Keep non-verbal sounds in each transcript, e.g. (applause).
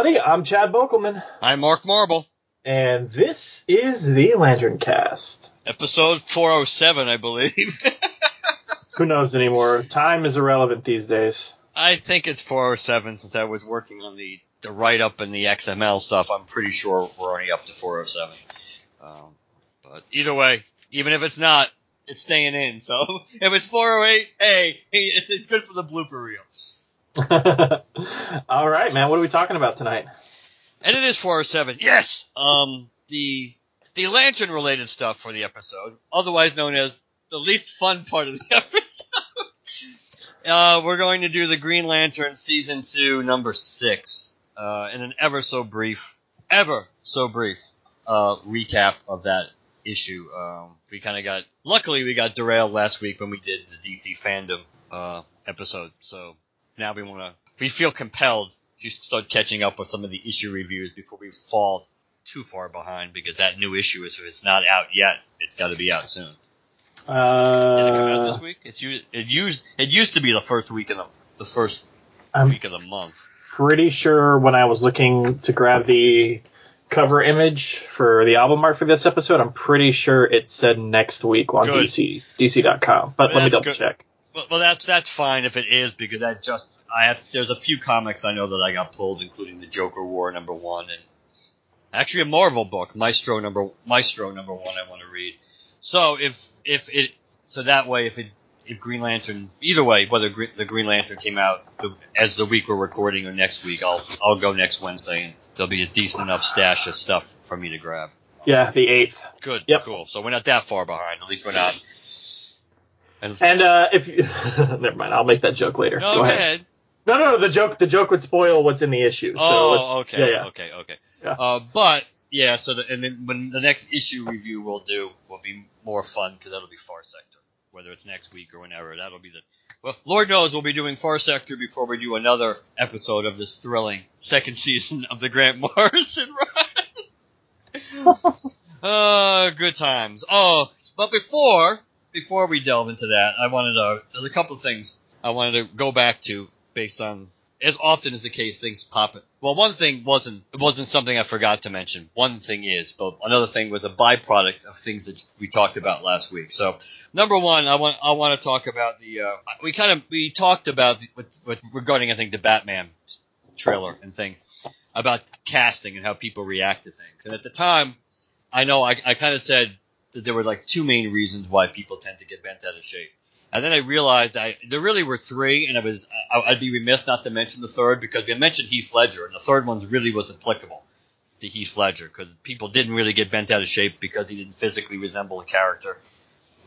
everybody. I'm Chad Bokelman, I'm Mark Marble. and this is the LanternCast. Episode 407, I believe. (laughs) Who knows anymore? Time is irrelevant these days. I think it's 407 since I was working on the, the write up and the XML stuff. I'm pretty sure we're only up to 407. Um, but either way, even if it's not, it's staying in. So (laughs) if it's 408, hey, hey (laughs) it's, it's good for the blooper reel. (laughs) All right, man. What are we talking about tonight? And it is 407. Yes! Um, the, the lantern related stuff for the episode, otherwise known as the least fun part of the (laughs) episode. uh, we're going to do the Green Lantern season two, number six, uh, in an ever so brief, ever so brief, uh, recap of that issue. Um, we kind of got, luckily we got derailed last week when we did the DC fandom, uh, episode. So now we want to, we feel compelled to start catching up with some of the issue reviews before we fall too far behind because that new issue is if it's not out yet, it's got to be out soon. Did it come out Uh, this week? It's u- it used it used to be the first week of the the first I'm week of the month. pretty sure when I was looking to grab the cover image for the album art for this episode, I'm pretty sure it said next week on Good. DC DC.com. But Well, let me double good. check. Well, well, that's that's fine if it is because that just I have there's a few comics I know that I got pulled, including the Joker War number one and actually a Marvel book, Maestro number Maestro number one. I want to read. So if if it so that way if it if Green Lantern either way whether Gre- the Green Lantern came out the, as the week we're recording or next week, I'll I'll go next Wednesday and there'll be a decent enough stash of stuff for me to grab. Yeah, the eighth. Good, Yep. cool. So we're not that far behind. At least we're not. And, And uh, if you, (laughs) never mind, I'll make that joke later. no, Go ahead. ahead. No, no, no. The joke, the joke would spoil what's in the issue. So oh, okay, Yeah, yeah. okay, okay. Yeah. Uh, but yeah, so the, and then when the next issue review we'll do will be more fun because that'll be Far Sector, whether it's next week or whenever. That'll be the well, Lord knows we'll be doing Far Sector before we do another episode of this thrilling second (laughs) season of the Grant Morrison (laughs) run. uh, good times. Oh, but before before we delve into that, I wanted to. There's a couple of things I wanted to go back to based on as often is the case, things pop. Up. Well, one thing wasn't it wasn't something I forgot to mention. One thing is, but another thing was a byproduct of things that we talked about last week. So, number one, I want I want to talk about the uh, we kind of we talked about the, with, with regarding I think the Batman trailer and things about casting and how people react to things. And at the time, I know I, I kind of said that there were like two main reasons why people tend to get bent out of shape. And then I realized I there really were three, and I was I, I'd be remiss not to mention the third because we mentioned Heath Ledger, and the third one really was applicable to Heath Ledger because people didn't really get bent out of shape because he didn't physically resemble the character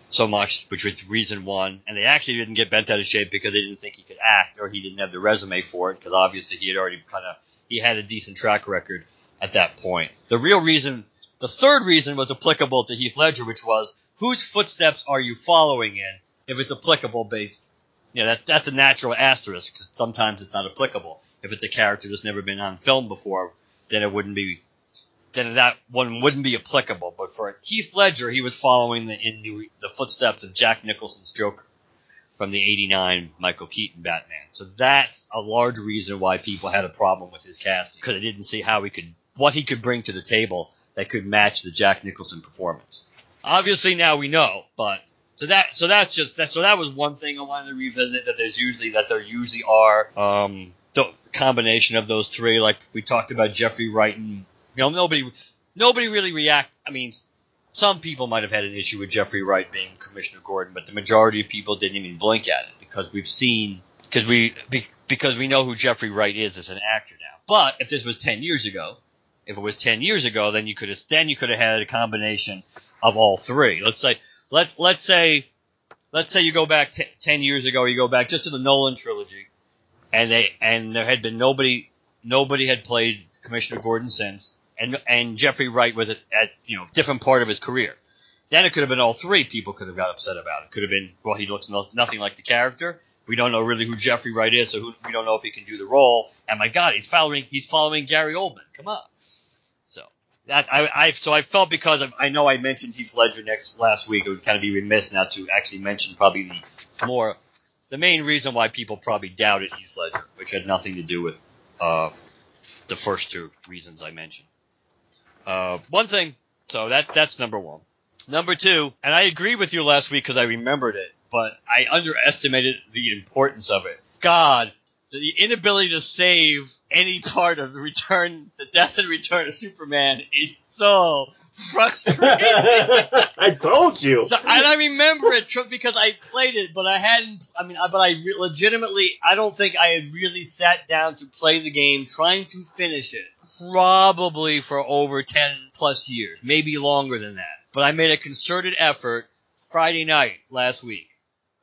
so much, which was reason one, and they actually didn't get bent out of shape because they didn't think he could act or he didn't have the resume for it because obviously he had already kind of he had a decent track record at that point. The real reason, the third reason was applicable to Heath Ledger, which was whose footsteps are you following in? If it's applicable based, you know, that's that's a natural asterisk because sometimes it's not applicable. If it's a character that's never been on film before, then it wouldn't be, then that one wouldn't be applicable. But for Heath Ledger, he was following the in the, the footsteps of Jack Nicholson's Joker from the '89 Michael Keaton Batman. So that's a large reason why people had a problem with his casting because they didn't see how he could, what he could bring to the table that could match the Jack Nicholson performance. Obviously, now we know, but so that so that's just that. So that was one thing I wanted to revisit. That there's usually that there usually are um, the combination of those three. Like we talked about Jeffrey Wright and you know nobody nobody really react. I mean, some people might have had an issue with Jeffrey Wright being Commissioner Gordon, but the majority of people didn't even blink at it because we've seen because we be, because we know who Jeffrey Wright is as an actor now. But if this was ten years ago, if it was ten years ago, then you could have then you could have had a combination of all three. Let's say let let's say let's say you go back t- ten years ago, you go back just to the Nolan trilogy, and they and there had been nobody nobody had played Commissioner Gordon since, and and Jeffrey Wright was at, at you know different part of his career. Then it could have been all three people could have got upset about it. Could have been well, he looks no, nothing like the character. We don't know really who Jeffrey Wright is, so who, we don't know if he can do the role. And my God, he's following he's following Gary Oldman. Come on. So that I, I so I felt because of, I know I mentioned Heath Ledger next last week, it would kind of be remiss not to actually mention probably the more the main reason why people probably doubted Heath Ledger, which had nothing to do with uh, the first two reasons I mentioned. Uh, one thing, so that's that's number one. Number two, and I agree with you last week because I remembered it, but I underestimated the importance of it. God, the inability to save any part of the return, the death and return of Superman is so frustrating. (laughs) I told you. So, and I remember it because I played it, but I hadn't. I mean, but I legitimately, I don't think I had really sat down to play the game, trying to finish it, probably for over ten plus years, maybe longer than that. But I made a concerted effort Friday night last week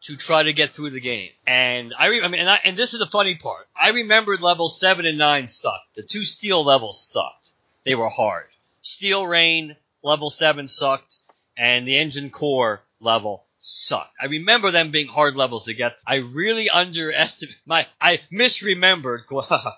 to try to get through the game, and I, re- I mean, and, I, and this is the funny part. I remembered level seven and nine sucked. The two steel levels sucked. They were hard. Steel Rain level 7 sucked, and the Engine Core level sucked. I remember them being hard levels to get. I really underestimated my. I misremembered (laughs)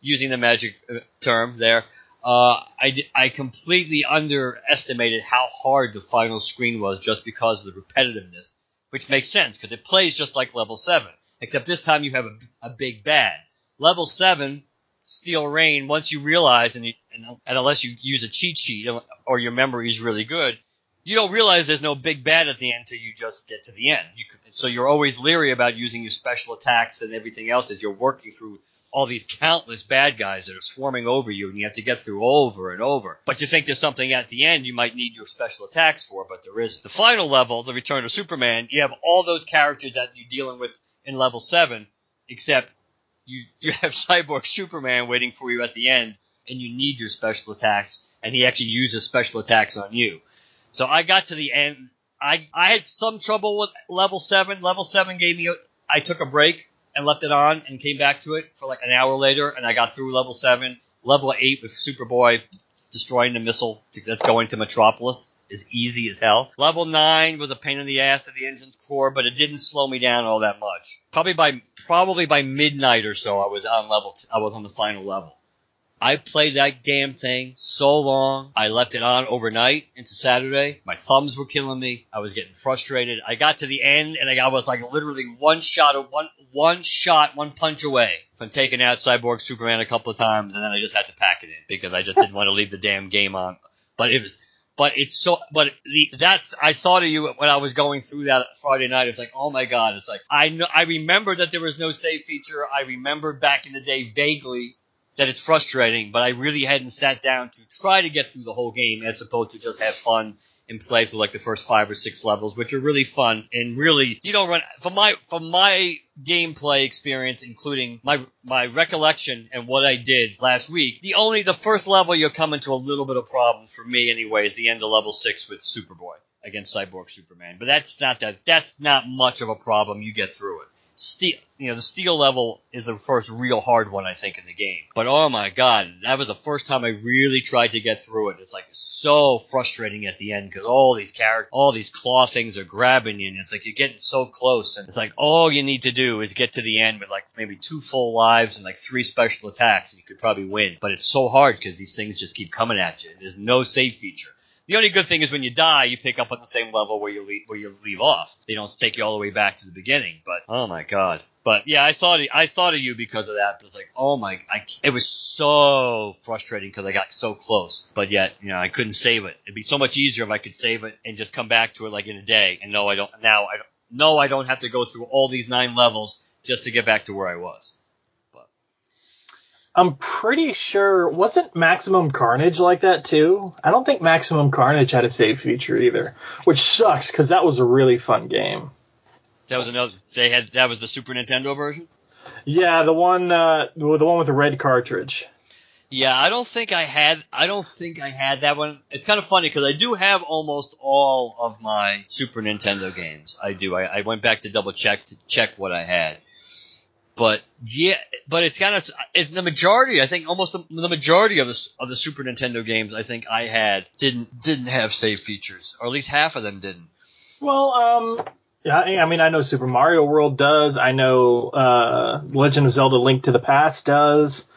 using the magic uh, term there. Uh, I, I completely underestimated how hard the final screen was just because of the repetitiveness, which makes sense because it plays just like level 7, except this time you have a, a big bad. Level 7 Steel Rain, once you realize, and, you, and, and unless you use a cheat sheet or your memory is really good, you don't realize there's no big bad at the end until you just get to the end. You so you're always leery about using your special attacks and everything else as you're working through all these countless bad guys that are swarming over you and you have to get through over and over. But you think there's something at the end you might need your special attacks for, but there isn't. The final level, the Return of Superman, you have all those characters that you're dealing with in level 7, except you you have (laughs) Cyborg Superman waiting for you at the end, and you need your special attacks, and he actually uses special attacks on you. So I got to the end. I I had some trouble with level seven. Level seven gave me. A, I took a break and left it on and came back to it for like an hour later, and I got through level seven. Level eight with Superboy destroying the missile that's going to Metropolis is easy as hell. Level nine was a pain in the ass at the engine's core, but it didn't slow me down all that much. Probably by probably by midnight or so, I was on level. T- I was on the final level. I played that damn thing so long. I left it on overnight into Saturday. My thumbs were killing me. I was getting frustrated. I got to the end and I was like literally one shot of one one shot, one punch away from taking out Cyborg Superman a couple of times, and then I just had to pack it in because I just didn't want to leave the damn game on. But it was but it's so but the that's I thought of you when I was going through that Friday night. It's like, oh my god, it's like I know I remember that there was no save feature. I remember back in the day vaguely that it's frustrating, but I really hadn't sat down to try to get through the whole game as opposed to just have fun and play through like the first five or six levels, which are really fun and really you don't run from my from my gameplay experience, including my my recollection and what I did last week. The only the first level you'll come into a little bit of problems for me anyway is the end of level six with Superboy against Cyborg Superman, but that's not that that's not much of a problem. You get through it. Steel, you know, the steel level is the first real hard one I think in the game. But oh my god, that was the first time I really tried to get through it. It's like so frustrating at the end because all these characters, all these claw things are grabbing you, and it's like you're getting so close, and it's like all you need to do is get to the end with like maybe two full lives and like three special attacks, and you could probably win. But it's so hard because these things just keep coming at you. and There's no save feature. The only good thing is when you die, you pick up at the same level where you leave, where you leave off. They don't take you all the way back to the beginning. But oh my god. But yeah, I thought I thought of you because of that. It was like, oh my, I, it was so frustrating because I got so close, but yet you know I couldn't save it. It'd be so much easier if I could save it and just come back to it like in a day. And no, I don't. Now I don't. No, I don't have to go through all these nine levels just to get back to where I was. I'm pretty sure wasn't Maximum Carnage like that too? I don't think Maximum Carnage had a save feature either, which sucks because that was a really fun game. That was another. They had that was the Super Nintendo version. Yeah, the one uh, the one with the red cartridge. Yeah, I don't think I had. I don't think I had that one. It's kind of funny because I do have almost all of my Super Nintendo games. I do. I, I went back to double check to check what I had. But yeah, but it's it's the majority. I think almost the, the majority of the of the Super Nintendo games I think I had didn't didn't have save features, or at least half of them didn't. Well, um, yeah, I mean, I know Super Mario World does. I know uh, Legend of Zelda: Link to the Past does.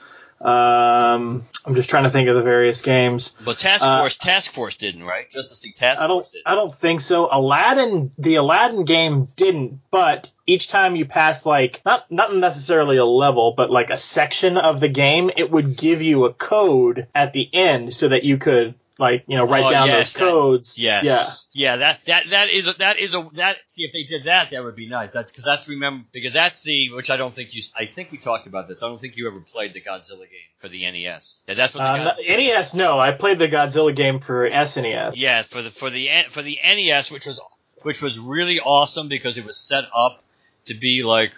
Um, I'm just trying to think of the various games. But Task Uh, Force, Task Force didn't, right? Justice League Task I don't. Force did. I don't think so. Aladdin, the Aladdin game didn't, but each time you pass like not not necessarily a level, but like a section of the game, it would give you a code at the end so that you could like you know write Oh, down yes, those that- codes. Yes. Yeah. Yeah. That that that is a, that is a that. See if they did that, that would be nice. That's because that's remember because that's the which I don't think you. I think we talked about this. I don't think you ever played the Godzilla game for the NES. Yeah, that's what the Uh, God- NES, no. I played the Godzilla game for SNES. Yeah, for the for the for the NES, which was which was really awesome because it was set up to be like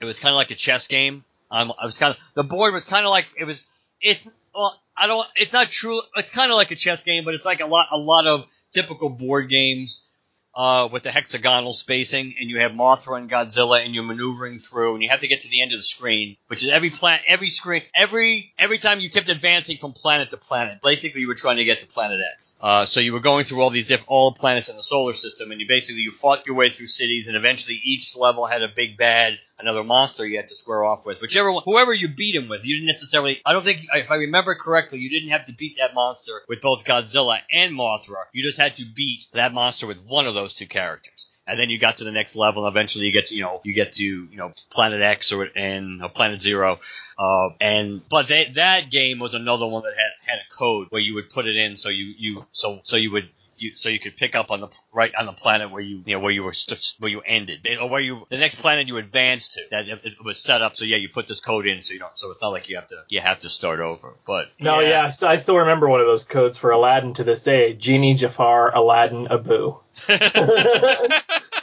it was kind of like a chess game. Um, I was kind of the board was kind of like it was it. Well, I don't. It's not true. It's kind of like a chess game, but it's like a lot a lot of typical board games. Uh, with the hexagonal spacing, and you have Mothra and Godzilla, and you're maneuvering through, and you have to get to the end of the screen, which is every planet, every screen, every every time you kept advancing from planet to planet. Basically, you were trying to get to Planet X. Uh, so you were going through all these different all planets in the solar system, and you basically you fought your way through cities, and eventually each level had a big bad, another monster you had to square off with. Whichever one, whoever you beat him with, you didn't necessarily. I don't think, if I remember correctly, you didn't have to beat that monster with both Godzilla and Mothra. You just had to beat that monster with one of those two characters. And then you got to the next level, and eventually you get to, you know, you get to, you know, Planet X or and uh, Planet Zero, uh, and but they, that game was another one that had had a code where you would put it in, so you you so so you would you, so you could pick up on the right on the planet where you you know where you were st- where you ended or where you the next planet you advanced to that it, it was set up so yeah you put this code in so you don't so it's not like you have to you have to start over but No, yeah, st- I still remember one of those codes for Aladdin to this day. Genie, Jafar, Aladdin, Abu. (laughs) (laughs)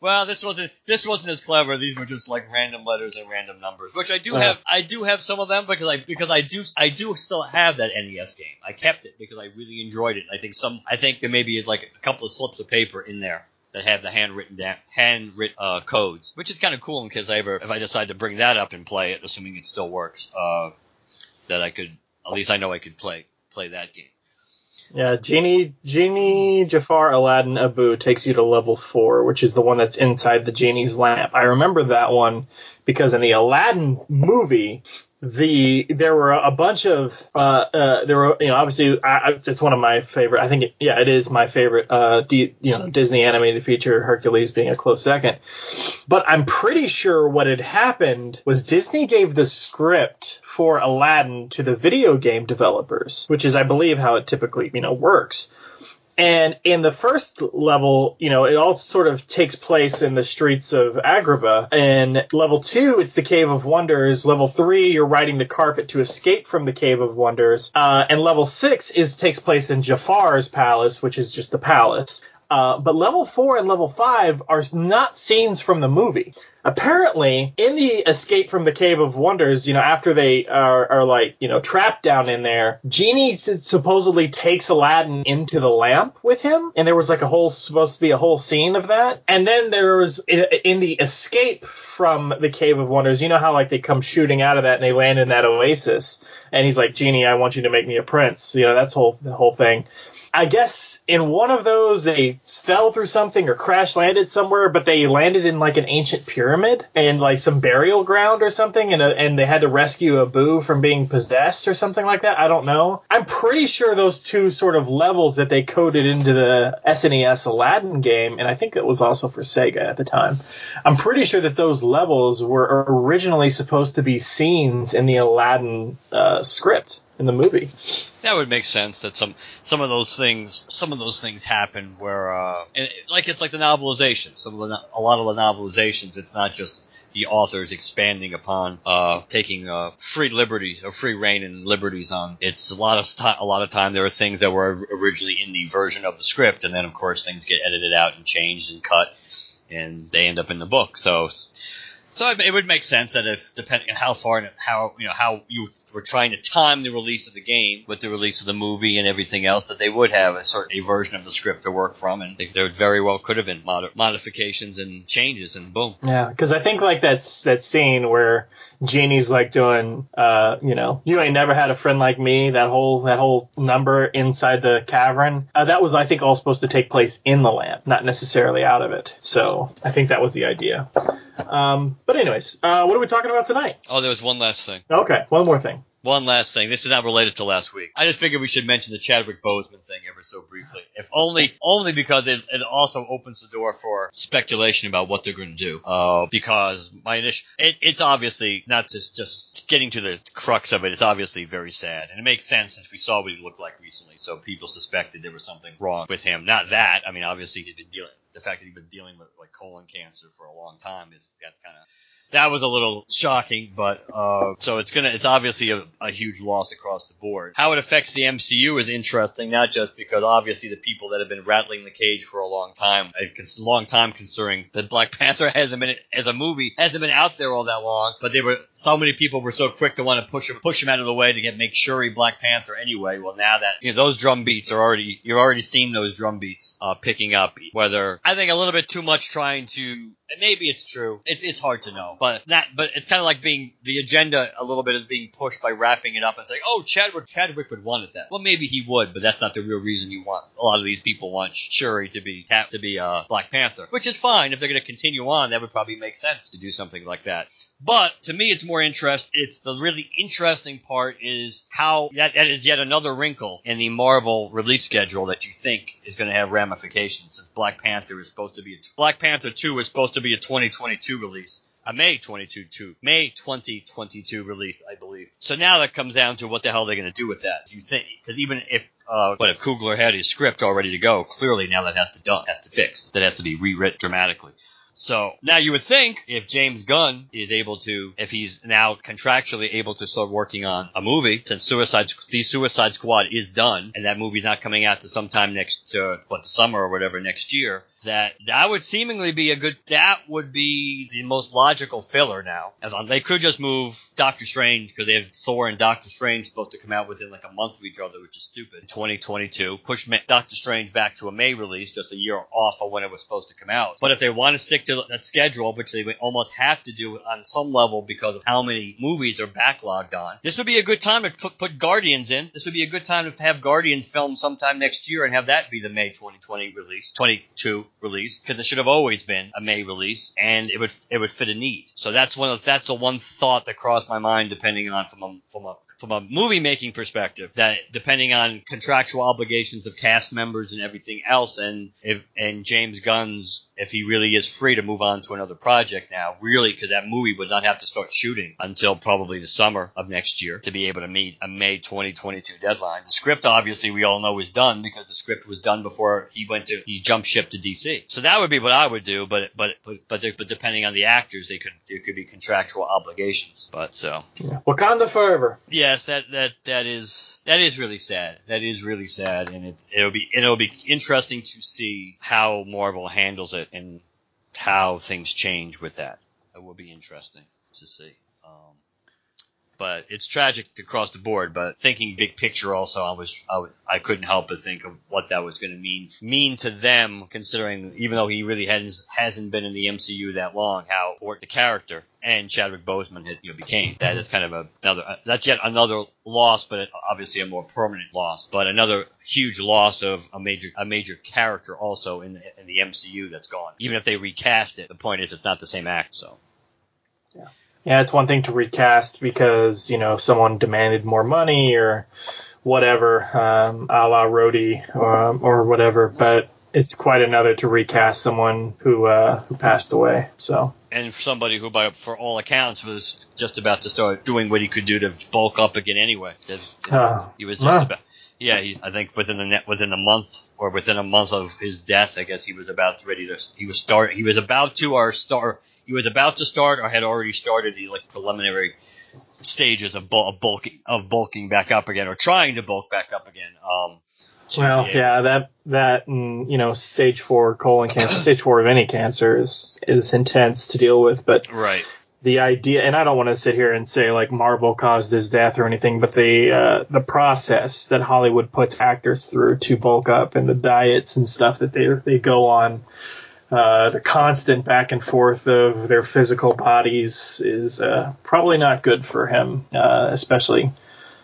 Well, this wasn't this wasn't as clever. These were just like random letters and random numbers, which I do Uh. have. I do have some of them because I because I do I do still have that NES game. I kept it because I really enjoyed it. I think some I think there may be like a couple of slips of paper in there that have the handwritten da- handwritten uh, codes, which is kind of cool in case I ever if I decide to bring that up and play it, assuming it still works, uh, that I could at least I know I could play play that game. Yeah, Genie, Genie, Jafar, Aladdin, Abu takes you to level four, which is the one that's inside the genie's lamp. I remember that one because in the Aladdin movie, the there were a bunch of uh, uh there were you know obviously I, I, it's one of my favorite I think it, yeah it is my favorite uh D, you know Disney animated feature Hercules being a close second but I'm pretty sure what had happened was Disney gave the script for Aladdin to the video game developers, which is, I believe, how it typically, you know, works. And in the first level, you know, it all sort of takes place in the streets of Agrabah. And level two, it's the Cave of Wonders. Level three, you're riding the carpet to escape from the Cave of Wonders. Uh, and level six is takes place in Jafar's palace, which is just the palace. Uh, but level four and level five are not scenes from the movie. Apparently, in the escape from the Cave of Wonders, you know, after they are, are like, you know, trapped down in there, Genie supposedly takes Aladdin into the lamp with him, and there was like a whole supposed to be a whole scene of that. And then there was in, in the escape from the Cave of Wonders, you know how like they come shooting out of that and they land in that oasis, and he's like, Genie, I want you to make me a prince. You know, that's whole the whole thing. I guess in one of those they fell through something or crash landed somewhere, but they landed in like an ancient pyramid and like some burial ground or something, and a, and they had to rescue Abu from being possessed or something like that. I don't know. I'm pretty sure those two sort of levels that they coded into the SNES Aladdin game, and I think it was also for Sega at the time. I'm pretty sure that those levels were originally supposed to be scenes in the Aladdin uh, script in the movie. That would make sense. That some some of those things some of those things happen where uh, and it- like it's like the novelization. Some of the a lot of the novelizations, it's not just the authors expanding upon uh, taking uh, free liberties or free reign and liberties on. It's a lot of st- a lot of time there are things that were originally in the version of the script, and then of course things get edited out and changed and cut, and they end up in the book. So. So it would make sense that if depending on how far and how you know how you were trying to time the release of the game with the release of the movie and everything else, that they would have a sort a version of the script to work from, and there very well could have been mod- modifications and changes, and boom. Yeah, because I think like that's that scene where Genie's like doing, uh, you know, you ain't never had a friend like me. That whole that whole number inside the cavern. Uh, that was I think all supposed to take place in the lamp, not necessarily out of it. So I think that was the idea. Um, but anyways, uh, what are we talking about tonight? Oh, there was one last thing. Okay, one more thing. One last thing. This is not related to last week. I just figured we should mention the Chadwick Boseman thing ever so briefly. If only, only because it, it also opens the door for speculation about what they're going to do. Uh, because my initial, it, it's obviously not just just getting to the crux of it. It's obviously very sad, and it makes sense since we saw what he looked like recently. So people suspected there was something wrong with him. Not that. I mean, obviously he's been dealing. The fact that he's been dealing with like colon cancer for a long time is that's kind of that was a little shocking, but uh, so it's gonna it's obviously a, a, huge loss across the board. How it affects the MCU is interesting, not just because obviously the people that have been rattling the cage for a long time, a long time considering that Black (laughs) Panther hasn't been as a movie hasn't been out there all that long, but they were so many people were so quick to want to push him push him out of the way to get make sure he Black Panther anyway. Well, now that you know, those drum beats are already you're already seeing those drum beats uh, picking up. Whether I think a little bit too much trying to maybe it's true. It's it's hard to know, but that but it's kind of like being the agenda a little bit is being pushed by wrapping it up and saying, oh, Chadwick Chadwick would want it that. Well, maybe he would, but that's not the real reason you want. A lot of these people want Shuri to be to be uh, Black Panther, which is fine if they're going to continue on. That would probably make sense to do something like that. But to me, it's more interest. It's the really interesting part is how that, that is yet another wrinkle in the Marvel release schedule that you think is going to have ramifications. Since Black Panther is supposed to be a, Black Panther two is supposed to be a 2022 release a May 22 May 2022 release, I believe. So now that comes down to what the hell they're going to do with that. You think because even if uh, what if Coogler had his script all ready to go? Clearly now that has to done, has to fix. That has to be rewritten dramatically. So now you would think if James Gunn is able to, if he's now contractually able to start working on a movie, since Suicide, the Suicide Squad is done, and that movie's not coming out to sometime next, uh, what, the summer or whatever next year, that that would seemingly be a good, that would be the most logical filler now. They could just move Doctor Strange, because they have Thor and Doctor Strange supposed to come out within like a month of each other, which is stupid. 2022. Push Doctor Strange back to a May release, just a year off of when it was supposed to come out. But if they want to stick to that schedule, which they almost have to do on some level because of how many movies are backlogged on. This would be a good time to put, Guardians in. This would be a good time to have Guardians filmed sometime next year and have that be the May 2020 release, 22 release, because it should have always been a May release, and it would it would fit a need. So that's one of that's the one thought that crossed my mind, depending on from a from a from a movie making perspective that depending on contractual obligations of cast members and everything else and if and James Gunn's if he really is free to move on to another project now really because that movie would not have to start shooting until probably the summer of next year to be able to meet a May 2022 deadline. The script obviously we all know is done because the script was done before he went to he jumped ship to DC so that would be what I would do but but but but, but depending on the actors they could there could be contractual obligations. But so. Yeah. Wakanda forever. Yeah yes, that that that is that is really sad. That is really sad, and it's it'll be it'll be interesting to see how Marvel handles it and how things change with that. It will be interesting to see. Um, but it's tragic across the board. But thinking big picture, also, I was I, I couldn't help but think of what that was going to mean mean to them, considering even though he really hasn't hasn't been in the MCU that long, how important the character and Chadwick Boseman had, you know, became. That is kind of a, another uh, that's yet another loss, but obviously a more permanent loss. But another huge loss of a major a major character also in the, in the MCU that's gone. Even if they recast it, the point is it's not the same act. So. Yeah yeah, it's one thing to recast because you know someone demanded more money or whatever, um, a la Rhodey or, um, or whatever, but it's quite another to recast someone who uh, who passed away. So and somebody who, by for all accounts, was just about to start doing what he could do to bulk up again anyway. Uh, he was just about. Yeah, he, I think within the net, within a month or within a month of his death, I guess he was about ready to. He was start. He was about to or start he was about to start or had already started the like preliminary stages of, bul- of bulking of bulking back up again or trying to bulk back up again. Um, Well, yeah. yeah, that that and you know, stage four colon cancer, (clears throat) stage four of any cancer is is intense to deal with. But right. the idea, and I don't want to sit here and say like Marvel caused his death or anything, but the uh, the process that Hollywood puts actors through to bulk up and the diets and stuff that they they go on, uh, the constant back and forth of their physical bodies is uh, probably not good for him, uh, especially.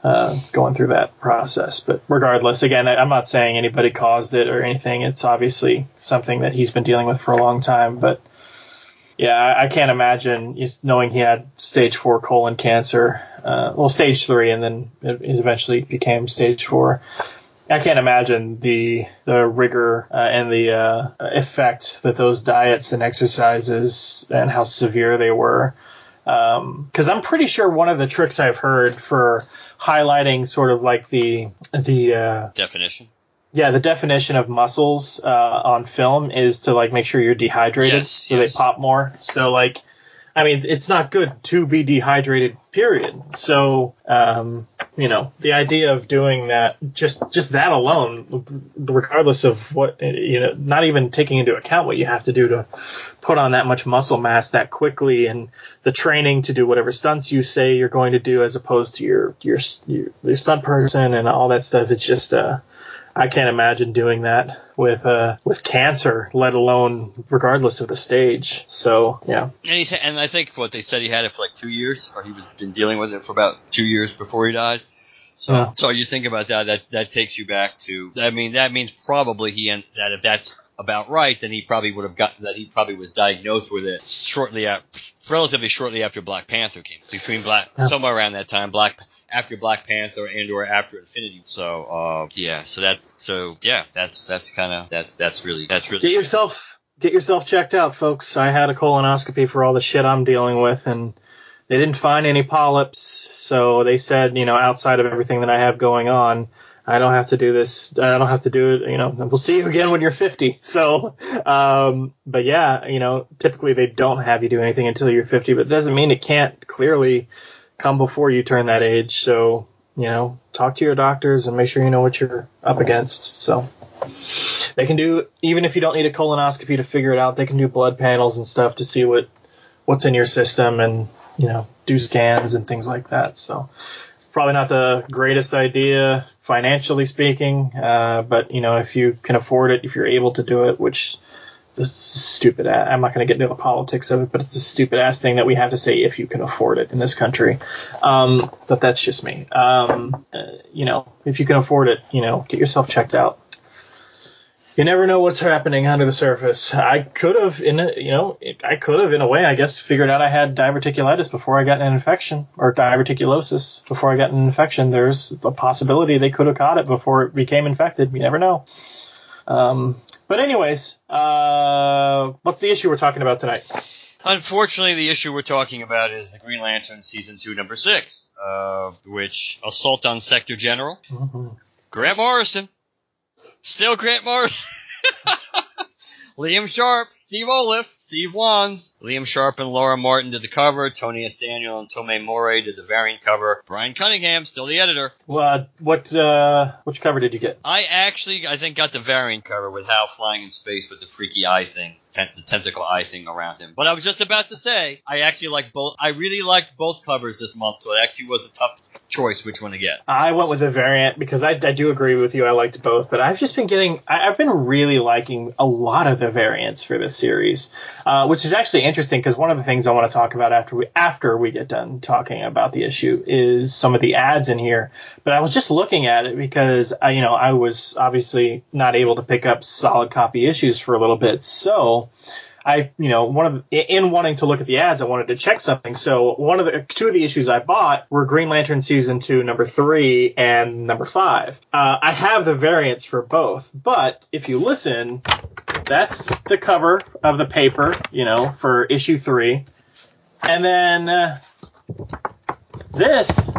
Uh, going through that process, but regardless, again, I'm not saying anybody caused it or anything. It's obviously something that he's been dealing with for a long time, but yeah, I, can't imagine knowing he had stage four colon cancer. Uh, well, stage three, and then it eventually became stage four. I can't imagine the the rigor uh, and the uh, effect that those diets and exercises and how severe they were. Because I'm pretty sure one of the tricks I've heard for highlighting sort of like the the uh, Definition. yeah, the definition of muscles uh, on film is to like make sure you're dehydrated, Yes, so yes. they pop more. So like, I mean, it's not good to be dehydrated. Period. So, um, you know, the idea of doing that, just just that alone, regardless of what you know, not even taking into account what you have to do to put on that much muscle mass that quickly, and the training to do whatever stunts you say you're going to do, as opposed to your your your, your stunt person and all that stuff. It's just uh I can't imagine doing that with uh with cancer, let alone regardless of the stage. So yeah, And he and I think what they said he had it for like two years, or he was been dealing with it for about two years before he died. So, Yeah. so you think about that, that that takes you back to. I mean, that means probably he en- that if that's about right, then he probably would have got that he probably was diagnosed with it shortly after, relatively shortly after Black Panther came, between Black Yeah. somewhere around that time, Black after Black Panther and or after Infinity. So, uh, yeah, so that so yeah, that's that's kind of that's that's really that's really get yourself get yourself checked out, folks. I had a colonoscopy for all the shit I'm dealing with, and they didn't find any polyps. So they said, you know, outside of everything that I have going on. I don't have to do this. I don't have to do it. You know, we'll see you again when you're 50. (laughs) So, um, but yeah, you know, typically they don't have you do anything until you're 50, but it doesn't mean it can't clearly come before you turn that age. So, you know, talk to your doctors and make sure you know what you're up against. So they can do even if you don't need a colonoscopy to figure it out, they can do blood panels and stuff to see what what's in your system and, you know, do scans and things like that. So probably not the greatest idea financially speaking, uh, but you know, if you can afford it, if you're able to do it, which this is stupid. I'm not going to get into the politics of it, but it's a stupid ass thing that we have to say if you can afford it in this country. Um, but that's just me. Um, uh, you know, if you can afford it, you know, get yourself checked out. You never know what's happening under the surface. I could have, in a, you know, I could have, in a way, I guess, figured out I had diverticulitis before I got an infection, or diverticulosis before I got an infection. There's a possibility they could have caught it before it became infected. You never know. Um, but anyways, uh, what's the issue we're talking about tonight? Unfortunately, the issue we're talking about is the Green Lantern season two, number six, uh, which assault on Sector General. Grant Morrison, still Grant Morrison. (laughs) Liam Sharp, Steve Oliff, Steve Wands, Liam Sharp and Laura Martin did the cover. Tony S. Daniel and Tomeu Morey did the variant cover. Brian Cunningham, still the editor. Well, what uh, which cover did you get? I actually, I think, got the variant cover with Hal flying in space with the freaky eye thing, the tentacle eye thing around him. But I was just about to say, I actually like both. I really liked both covers this month, so it actually was a tough choice which one to get. I went with the variant because I, I do agree with you. I liked both, but I've just been getting, I, I've been really liking a lot of variants for this series, uh, which is actually interesting because one of the things I want to talk about after we after we get done talking about the issue is some of the ads in here. But I was just looking at it because I, you know I was obviously not able to pick up solid copy issues for a little bit, so. I, you know, one of in wanting to look at the ads, I wanted to check something. So one of the two of the issues I bought were Green Lantern season two, number three, and number five. Uh, I have the variants for both, but if you listen, that's the cover of the paper, you know, for issue three, and then uh, this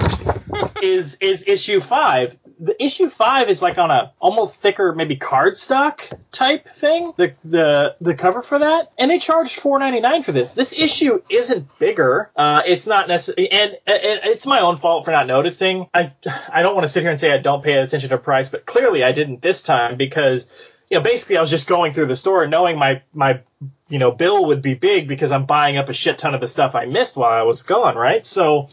is is issue five. the issue five is like on a almost thicker, maybe cardstock type thing. The the the cover for that, and they charged four ninety nine for this. This issue isn't bigger. Uh, it's not necessarily, and, and it's my own fault for not noticing. I I don't want to sit here and say I don't pay attention to price, but clearly I didn't this time because you know, basically I was just going through the store knowing my, my, you know, bill would be big because I'm buying up a shit ton of the stuff I missed while I was gone, right? So,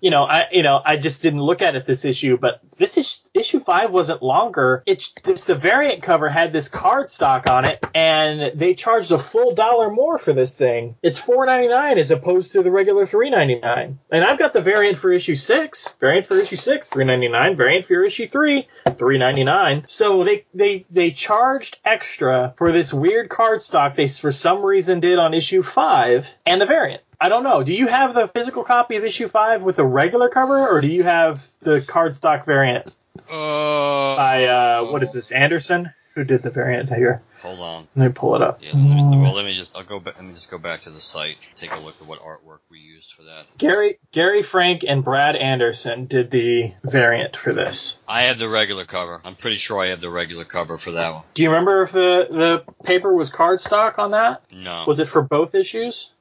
you know, I, you know, I just didn't look at it this issue, but this is, issue five wasn't longer. It's, the variant cover had this card stock on it and they charged a full dollar more for this thing. It's four ninety nine as opposed to the regular three ninety nine. And I've got the variant for issue six, variant for issue six, three ninety nine, variant for issue three, three ninety nine. So they, they, they charged extra for this weird card stock they for some reason did on issue five and the variant. I don't know. Do you have the physical copy of issue five with the regular cover, or do you have the cardstock variant Uh, by uh, what is this Anderson? Who did the variant here? hold on. Let me pull it up. Yeah, let me, well, let me just. I'll go back. Let me just go back to the site. Take a look at what artwork we used for that. Gary Gary Frank and Brad Anderson did the variant for this. I have the regular cover. I'm pretty sure I have the regular cover for that one. Do you remember if the the paper was cardstock on that? No. Was it for both issues?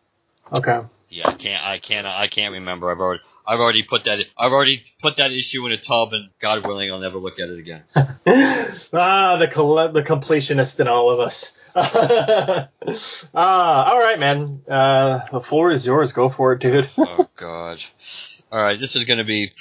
Okay. Yeah, I can't. I can't. I can't remember. I've already. I've already put that. I've already put that issue in a tub, and God willing, I'll never look at it again. (laughs) ah, the the completionist in all of us. (laughs) ah, all right, man. Uh, the floor is yours. Go for it, dude. oh God. All right, this is gonna be.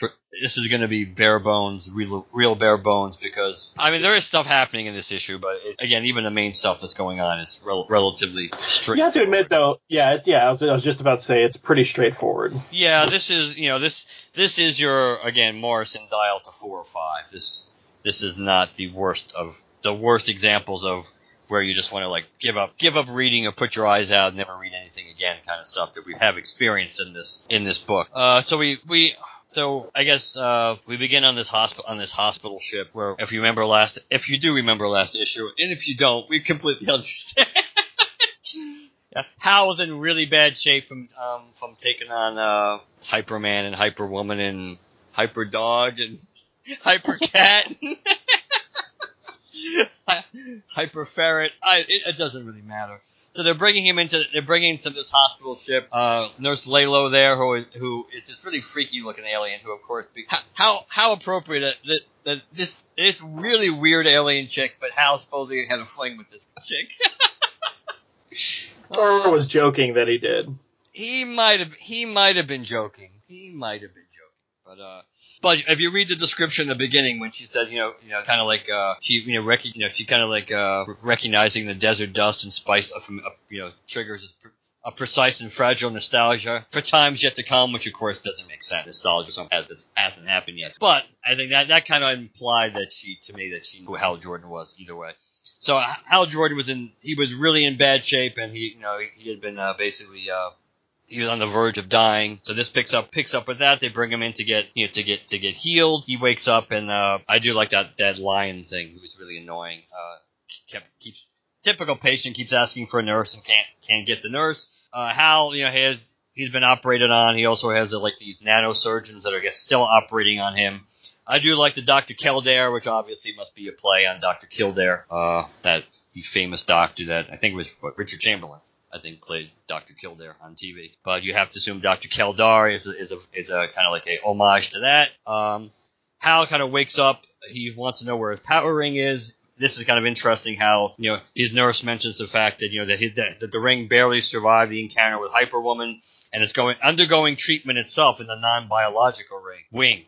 This is gonna be bare bones, real, real bare bones, because I mean there is stuff happening in this issue, but it, again, even the main stuff that's going on is rel- relatively strict. you have to admit, though. Yeah, yeah. I was, I was just about to say it's pretty straightforward. Yeah, this is you know this this is your again Morrison dial to four or five. This this is not the worst of the worst examples of where you just want to like give up give up reading or put your eyes out and never read anything again kind of stuff that we have experienced in this in this book. Uh, so we we so I guess uh, we begin on this hospital on this hospital ship where if you remember last if you do remember last issue and if you don't we completely (laughs) understand. Yeah, was in really bad shape from um, from taking on uh, Hyperman and Hyperwoman and Hyperdog and (laughs) Hyper Cat, (laughs) Hyper Ferret. I, it, it doesn't really matter. So they're bringing him into they're bringing him to this hospital ship. Uh, Nurse Lalo there, who is who is this really freaky looking alien, who of course be, how how, appropriate that, that that this this really weird alien chick, but Hal supposedly had a fling with this chick. Or was joking that he did. he might have he might have been joking. He might have been. But uh but if you read the description in the beginning when she said, you know, you know, kind of like uh she you know, rec- you know, she kind of like uh recognizing the desert dust and spice from uh, you know, triggers a precise and fragile nostalgia for times yet to come, which of course doesn't make sense. Nostalgia something has, hasn't happened yet. But I think that that kind of implied that she, to me, that she knew who Hal Jordan was either way. So Hal Jordan was in, he was really in bad shape, and he, you know, he, he had been uh, basically, uh, he was on the verge of dying. So this picks up picks up with that. They bring him in to get, you know, to get to get healed. He wakes up, and uh, I do like that that lion thing. It was really annoying. Uh, kept keeps typical patient keeps asking for a nurse and can't can't get the nurse. Uh, Hal, you know, has he's been operated on. He also has uh, like these nanosurgeons that are I guess still operating on him. I do like the Dr. Kildare, which obviously must be a play on Dr. Kildare, uh, that the famous doctor that I think was what, Richard Chamberlain. I think played Dr. Kildare on TV. But you have to assume Dr. Kildare is a, is a, is a kind of like a homage to that. Um, Hal kind of wakes up. He wants to know where his power ring is. This is kind of interesting how, you know, his nurse mentions the fact that, you know, that, he, that, that the ring barely survived the encounter with Hyperwoman and it's going, undergoing treatment itself in the non-biological ring, wing.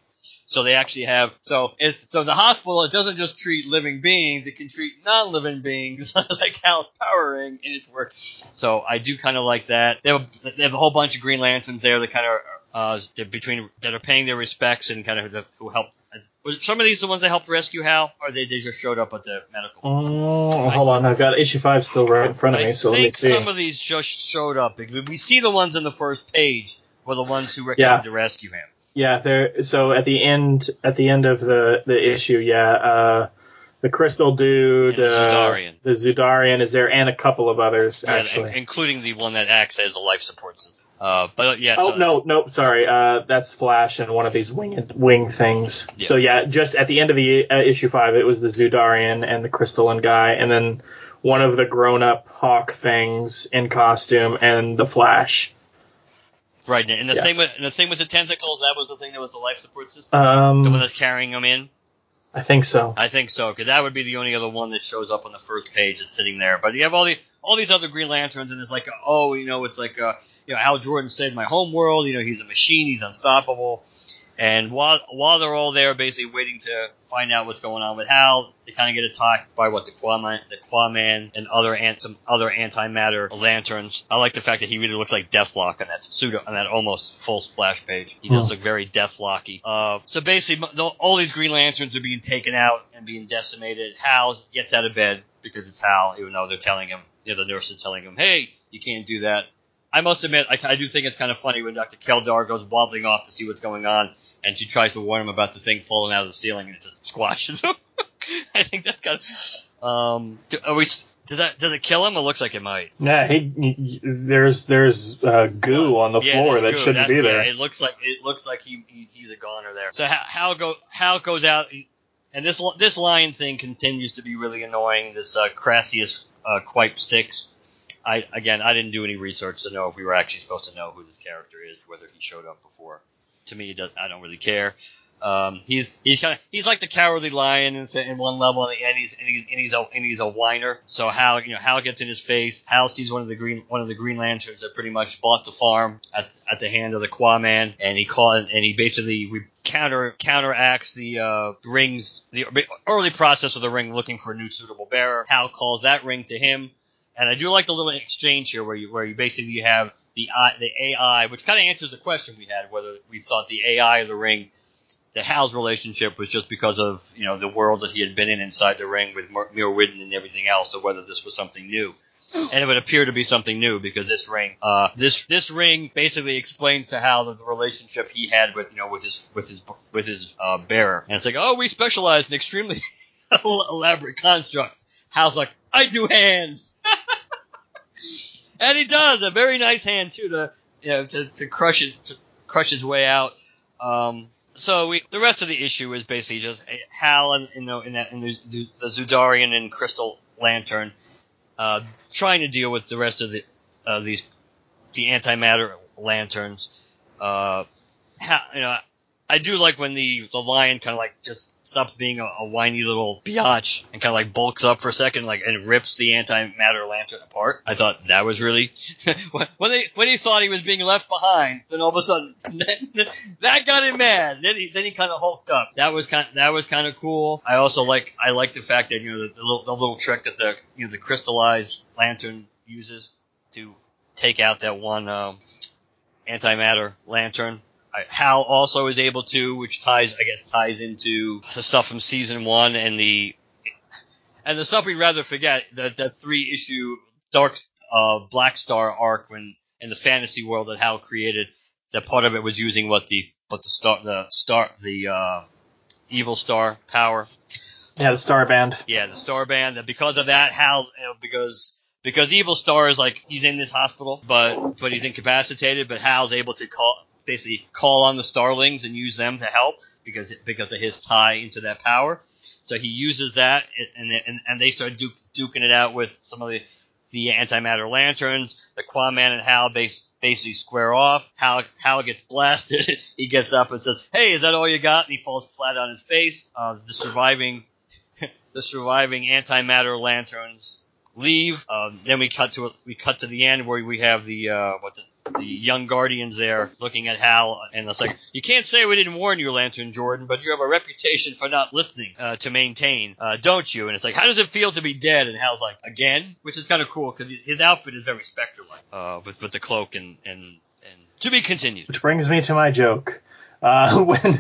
So they actually have so it's so the hospital it doesn't just treat living beings, it can treat non-living beings (laughs) like Hal's Power Ring in its work. So I do kind of like that. They have, they have a whole bunch of Green Lanterns there that kind of uh between that are paying their respects and kind of the, who help. Was some of these the ones that helped rescue Hal, or they, they just showed up at the medical? Oh, hold on. I've got issue five still right in front of I me, so let me think see. some of these just showed up. We see the ones in the first page were the ones who were Yeah. came to rescue him. Yeah, there. So at the end, at the end of the the issue, yeah, uh, the Crystal Dude, the uh, Zudarian. the Zudarian is there, and a couple of others Yeah, actually. including the one that acts as a life support system. Uh, but yeah. Oh so- no, no, sorry. Uh, that's Flash and one of these wing wing things. Yeah. So yeah, just at the end of the uh, issue five, it was the Zudarian and the Crystalline guy, and then one of the grown up Hawk things in costume, and the Flash. Right, and the Yeah. thing with and the thing with the tentacles, that was the thing that was the life support system, Um, the one that's carrying them in. I think so. I think so, because that would be the only other one that shows up on the first page that's sitting there. But you have all the all these other Green Lanterns, and it's like, oh, you know, it's like, uh, you know, Al Jordan said, my home world. You know, he's a machine, he's unstoppable. And while while they're all there, basically waiting to find out what's going on with Hal, they kind of get attacked by what the Quaman, the Quaman, and other ant- some other antimatter lanterns. I like the fact that he really looks like Deathlok on that pseudo on that almost full splash page. He does Hmm. look very Deathlocky. Uh, so basically, all these Green Lanterns are being taken out and being decimated. Hal gets out of bed because it's Hal, even though they're telling him, you know, the nurse is telling him, "Hey, you can't do that." I must admit, I, I do think it's kind of funny when Dr. Keldar goes wobbling off to see what's going on, and she tries to warn him about the thing falling out of the ceiling, and it just squashes him. (laughs) I think that's kind of. Um, do, are we? Does that does it kill him? It looks like it might. Yeah, he, he- there's there's uh, goo on the Yeah, floor that goo. shouldn't That- be there. Yeah, it looks like it looks like he, he he's a goner there. So how how go how goes out, and this this line thing continues to be really annoying. This uh, Crassius uh, Quipe six. I again I didn't do any research to know if we were actually supposed to know who this character is, whether he showed up before. To me, I don't really care. Um, he's he's kind of he's like the cowardly lion in, in one level, and he's and he's and he's a and he's a whiner. So Hal, you know, Hal gets in his face. Hal sees one of the green one of the Green Lanterns that pretty much bought the farm at, at the hand of the Quaman, and he called and he basically re- counter counteracts the uh, rings the early process of the ring looking for a new suitable bearer. Hal calls that ring to him, and I do like the little exchange here where you where you basically have the the AI, which kind of answers the question we had whether we thought the AI of the ring the Hal's relationship was just because of you know the world that he had been in inside the ring with Mir Widden and everything else, or whether this was something new. And it would appear to be something new because this ring, uh, this this ring basically explains to Hal the relationship he had with you know with his with his with his uh, bearer, and it's like, oh, we specialize in extremely (laughs) elaborate constructs. Hal's like, I do hands, and he does a very nice hand too to you know to, to crush it to crush his way out. Um, so we, the rest of the issue is basically just Hal and you know in that in the, the, Zudarian and Crystal Lantern uh, trying to deal with the rest of the uh, these the antimatter lanterns. Uh, how, you know, I do like when the the lion kind of like just stops being a, a whiny little biatch and kind of like bulks up for a second, like and rips the antimatter lantern apart. I thought that was really (laughs) when they when he thought he was being left behind, then all of a sudden (laughs) that got him mad. Then he then he kind of hulked up. That was kind that was kind of cool. I also like I like the fact that you know the, the little the little trick that the you know the crystallized lantern uses to take out that one um, antimatter lantern. Hal also is able to, which ties, I guess, ties into the stuff from season one and the and the stuff we'd rather forget. The the three issue Dark uh, Black Star arc when in the fantasy world that Hal created. That part of it was using what the what the star the star the uh, evil star power Yeah, the Star Band. yeah, the Star Band. That because of that, Hal, you know, because because Evil Star is like he's in this hospital, but but he's incapacitated. But Hal's able to call basically call on the Starlings and use them to help because because of his tie into that power. So he uses that, and and, and they start duke, duking it out with some of the the antimatter lanterns. The Quaman and Hal base, basically square off. Hal Hal gets blasted. (laughs) he gets up and says, "Hey, is that all you got?" And he falls flat on his face. Uh, the surviving (laughs) the surviving antimatter lanterns leave. Um, then we cut to we cut to the end where we have the uh, what the, the young guardians there looking at Hal, and it's like you can't say we didn't warn you, Lantern Jordan, but you have a reputation for not listening uh, to maintain, uh, don't you? And it's like, how does it feel to be dead? And Hal's like, again, which is kind of cool because his outfit is very Spectre-like, uh, with with the cloak and and and to be continued. Which brings me to my joke. Uh, (laughs) when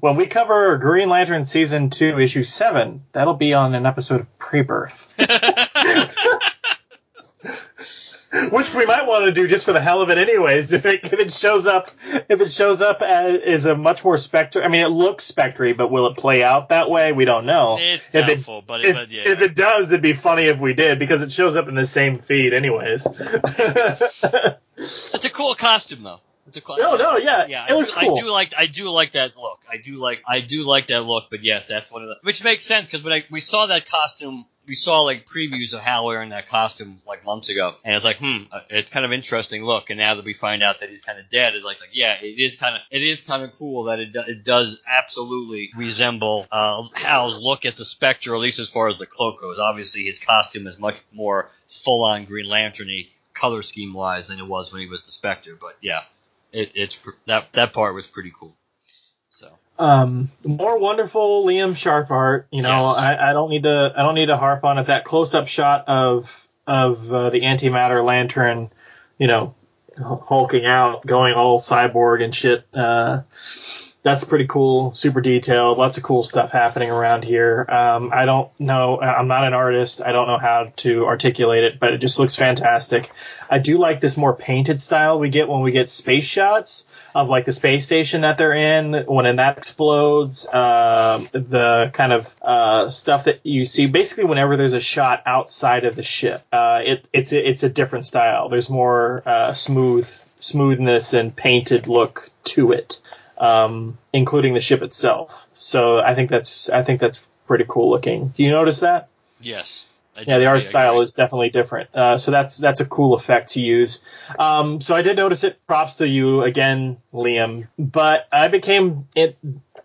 when we cover Green Lantern season two, issue seven, that'll be on an episode of Pre-Birth, (laughs) (laughs) (laughs) which we might want to do just for the hell of it, anyways. (laughs) If it, if it shows up, if it shows up as is a much more spectre. I mean, it looks spectry, but will it play out that way? We don't know. It's if it doubtful, but, if, but yeah. if it does, it'd be funny if we did because it shows up in the same feed, anyways. (laughs) It's a cool costume though. Cool. No, no, yeah, Yeah, it I, do, cool. I do like I do like that look. I do like I do like that look. But yes, that's one of the which makes sense because when I, we saw that costume, we saw like previews of Hal wearing that costume like months ago, and it's like, hmm, uh, it's kind of interesting look. And now that we find out that he's kind of dead, it's like, like yeah, it is kind of it is kind of cool that it do, it does absolutely resemble uh, Hal's look as the Spectre, at least as far as the cloak goes. Obviously, his costume is much more full on Green Lantern-y color scheme wise than it was when he was the Spectre. But yeah, it, it's that that part was pretty cool. So Um, more wonderful Liam Sharp art. You know, Yes. I, I don't need to I don't need to harp on it. That close up shot of of uh, the antimatter lantern, you know, hulking out, going all cyborg and shit. Uh, that's pretty cool, super detailed, lots of cool stuff happening around here. Um, I don't know, I'm not an artist, I don't know how to articulate it, but it just looks fantastic. I do like this more painted style we get when we get space shots of like the space station that they're in when that explodes. Um, the kind of uh, stuff that you see basically whenever there's a shot outside of the ship, uh, it, it's a, it's a different style. There's more uh, smooth smoothness and painted look to it, um, including the ship itself. So I think that's I think that's pretty cool looking. Do you notice that? yes, Yeah, the art style is definitely different. Uh, so that's that's a cool effect to use. Um, so I did notice it. Props to you again, Liam. But I became it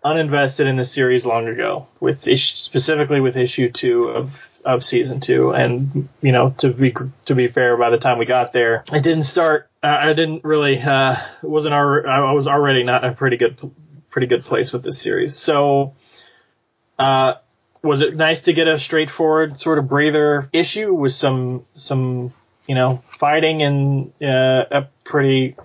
uninvested in the series long ago, with ish, specifically with issue two of of season two. And you know, to be to be fair, by the time we got there, it didn't start. Uh, I didn't really. Uh, wasn't. Our, I was already not in a pretty good pretty good place with this series. So. Uh, was it nice to get a straightforward sort of breather issue with some some you know fighting and uh, a pretty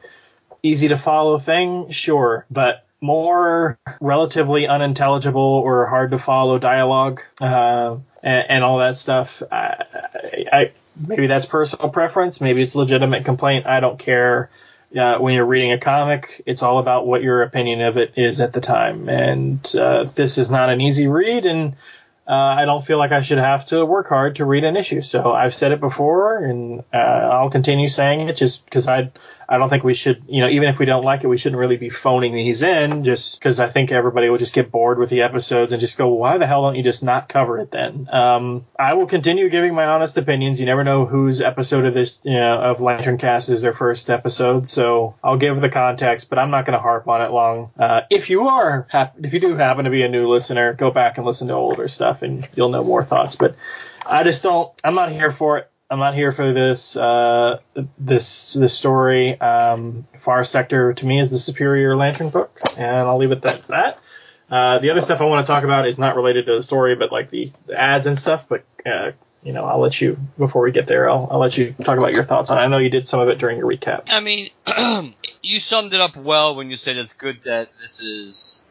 easy to follow thing sure but more relatively unintelligible or hard to follow dialogue uh, and, and all that stuff I, I, maybe that's personal preference maybe it's legitimate complaint i don't care uh, when you're reading a comic, it's all about what your opinion of it is at the time. And uh, this is not an easy read, and uh, I don't feel like I should have to work hard to read an issue. So I've said it before, and uh, I'll continue saying it just because I I don't think we should, you know, even if we don't like it, we shouldn't really be phoning these in just because I think everybody will just get bored with the episodes and just go, why the hell don't you just not cover it then? Um, I will continue giving my honest opinions. You never know whose episode of this, you know, of LanternCast is their first episode, so I'll give the context, but I'm not going to harp on it long. Uh, if you are, hap- if you do happen to be a new listener, go back and listen to older stuff, and you'll know more thoughts. But I just don't. I'm not here for it. I'm not here for this. Uh, this this story. Um, Far Sector to me is the superior Lantern book, and I'll leave it at that. Uh, the other stuff I want to talk about is not related to the story, but like the, the ads and stuff. But uh, you know, I'll let you before we get there. I'll, I'll let you talk about your thoughts on. it. I know you did some of it during your recap. I mean, (clears throat) you summed it up well when you said it's good that this is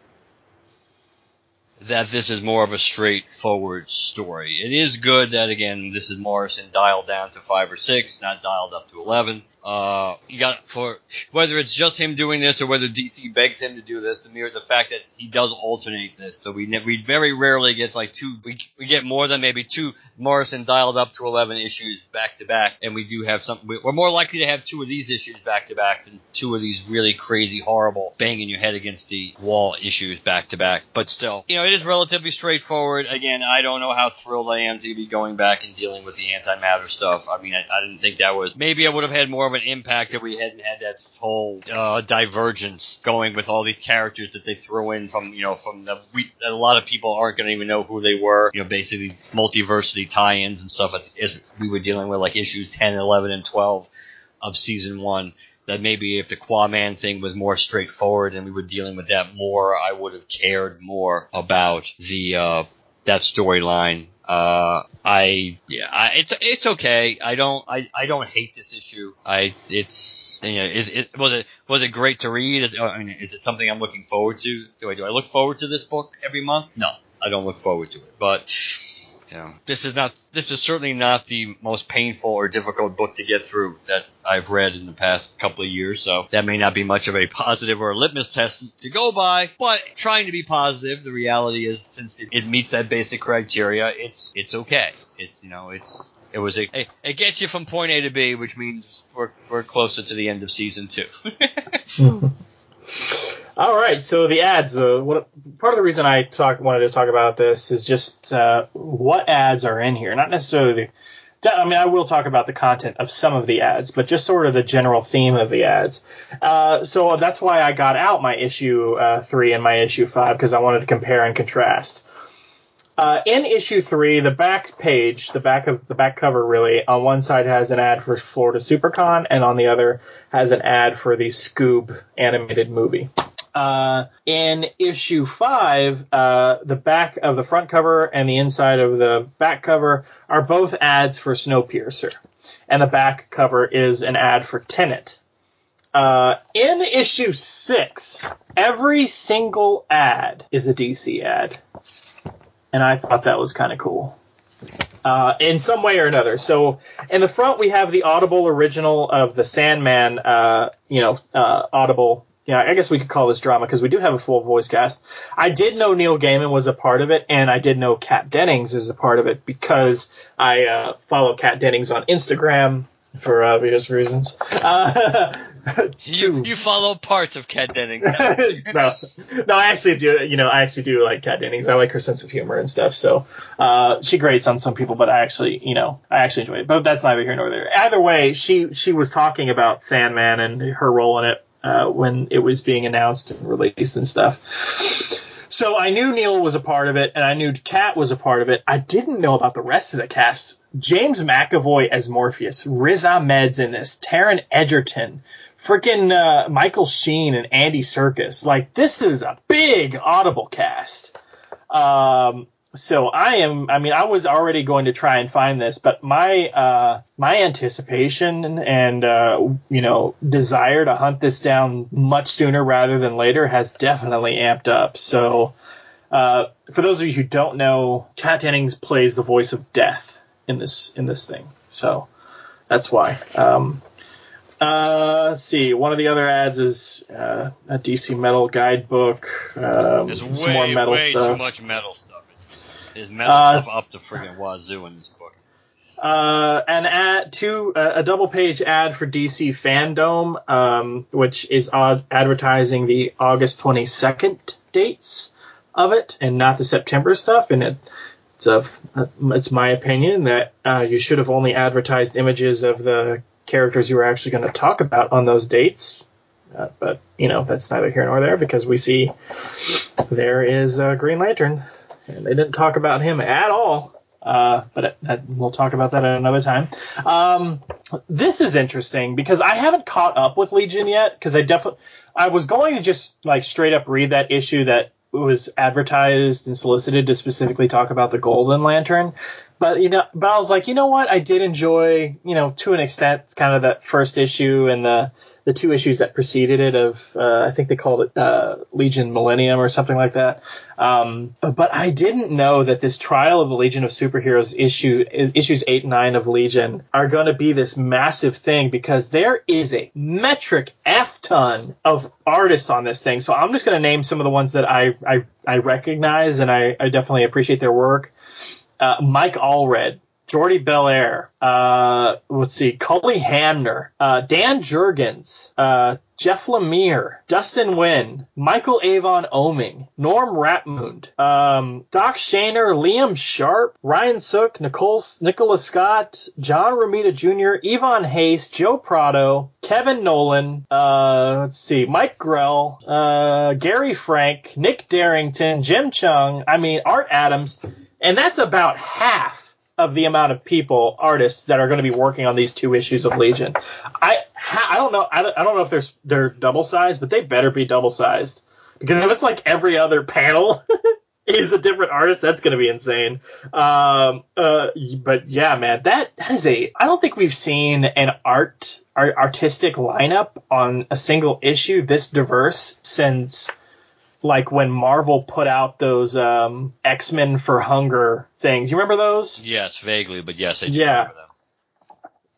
that this is more of a straightforward story. It is good that again this is Morrison dialed down to five or six, not dialed up to eleven. Uh, you got for whether it's just him doing this or whether DC begs him to do this. The mere the fact that he does alternate this, so we ne- we very rarely get like two. We we get more than maybe two Morrison dialed up to eleven issues back to back, and we do have some. we- We're more likely to have two of these issues back to back than two of these really crazy, horrible, banging your head against the wall issues back to back. But still, you know, it is relatively straightforward. Again, I don't know how thrilled I am to be going back and dealing with the antimatter stuff. I mean, I, I didn't think that was. Maybe I would have had more of an impact if we hadn't had that whole uh, divergence going with all these characters that they throw in from you know from the we, that a lot of people aren't going to even know who they were. You know, basically multiversity tie-ins and stuff as we were dealing with like issues 10, 11, and 12 of season one. That maybe if the Quaman thing was more straightforward and we were dealing with that more, I would have cared more about the uh, that storyline. Uh, I yeah, I, it's it's okay. I don't I, I don't hate this issue. I it's you know is it was it was it great to read? Is- I mean, is it something I'm looking forward to? Do I do I look forward to this book every month? No, I don't look forward to it. But you know, this is not this is certainly not the most painful or difficult book to get through that I've read in the past couple of years. So that may not be much of a positive or a litmus test to go by, but trying to be positive, the reality is since it, it meets that basic criteria, it's it's okay. it you know it's it was a it, it gets you from point A to B, which means we're we're closer to the end of season two. (laughs) (laughs) (laughs) All right, so the ads. Uh, what part of the reason I talk wanted to talk about this is just uh, what ads are in here, not necessarily. The, I mean, I will talk about the content of some of the ads, but just sort of the general theme of the ads. Uh, so that's why I got out my issue uh, three and my issue five because I wanted to compare and contrast. Uh, in issue three, the back page, the back of the back cover, really, on one side has an ad for Florida SuperCon, and on the other has an ad for the Scoob animated movie. Uh, in issue five, uh, the back of the front cover and the inside of the back cover are both ads for Snowpiercer, and the back cover is an ad for Tenet. Uh, in issue six, every single ad is a DC ad, and I thought that was kind of cool. Uh, in some way or another. So in the front we have the Audible original of the Sandman, uh, you know, uh, Audible yeah, I guess we could call this drama because we do have a full voice cast. I did know Neil Gaiman was a part of it, and I did know Kat Dennings is a part of it because I uh, follow Kat Dennings on Instagram for obvious reasons. Uh, (laughs) you you follow parts of Kat Dennings. (laughs) no, no, I actually do. You know, I actually do like Kat Dennings. I like her sense of humor and stuff. So uh, she grates on some people, but I actually, you know, I actually enjoy it. But that's neither here nor there. Either way, she she was talking about Sandman and her role in it uh, when it was being announced and released and stuff. So I knew Neil was a part of it, and I knew Kat was a part of it. I didn't know about the rest of the cast. James McAvoy as Morpheus, Riz Ahmed's in this, Taron Egerton, freaking uh, Michael Sheen and Andy Serkis. Like this is a big Audible cast. Um, so I am. I mean, I was already going to try and find this, but my uh, my anticipation and uh, you know desire to hunt this down much sooner rather than later has definitely amped up. So, uh, for those of you who don't know, Kat Dennings plays the voice of death in this in this thing. So that's why. Um, uh, let's see. One of the other ads is uh, a DC Metal guidebook. Um, There's some more way metal way stuff. too much metal stuff. It's metal Uh, stuff up to friggin' wazoo in this book. uh, an ad two uh, a double page ad for DC Fandom, um, which is ad- advertising the August 22nd dates of it and not the September stuff. And it, it's a it's my opinion that uh, you should have only advertised images of the characters you were actually going to talk about on those dates. Uh, but you know that's neither here nor there because we see there is uh, Green Lantern, and they didn't talk about him at all. Uh, but we'll talk about that at another time. Um, this is interesting because I haven't caught up with Legion yet because I definitely I was going to just like straight up read that issue that was advertised and solicited to specifically talk about the Golden Lantern. But you know, but I was like, you know what? I did enjoy, you know, to an extent, kind of that first issue and the the two issues that preceded it of uh, I think they called it uh, Legion Millennium or something like that. Um, but I didn't know that this Trial of the Legion of Superheroes issue is, issues eight and nine of Legion are going to be this massive thing because there is a metric f ton of artists on this thing. So I'm just going to name some of the ones that I I, I recognize and I, I definitely appreciate their work. Uh, Mike Allred, Jordie Bellaire, uh, let's see, Cully Hamner, uh, Dan Jurgens, uh, Jeff Lemire, Dustin Nguyen, Michael Avon Oeming, Norm Rapmund, um, Doc Shaner, Liam Sharp, Ryan Sook, Nicole, Nicholas Scott, John Romita Jr., Ivan Reis, Joe Prado, Kevin Nowlan, uh, let's see, Mike Grell, uh, Gary Frank, Nick Derington, Jim Cheung, I mean, Art Adams, and that's about half of the amount of people, artists that are going to be working on these two issues of Legion. I I don't know I don't, I don't know if they're they're double sized, but they better be double sized because if it's like every other panel (laughs) is a different artist, that's going to be insane. Um, uh, but yeah, man, that that is a I don't think we've seen an art, art artistic lineup on a single issue this diverse since like when Marvel put out those um, X Men for Hunger things. You remember those? Yes, vaguely, but yes, I do Yeah. remember them.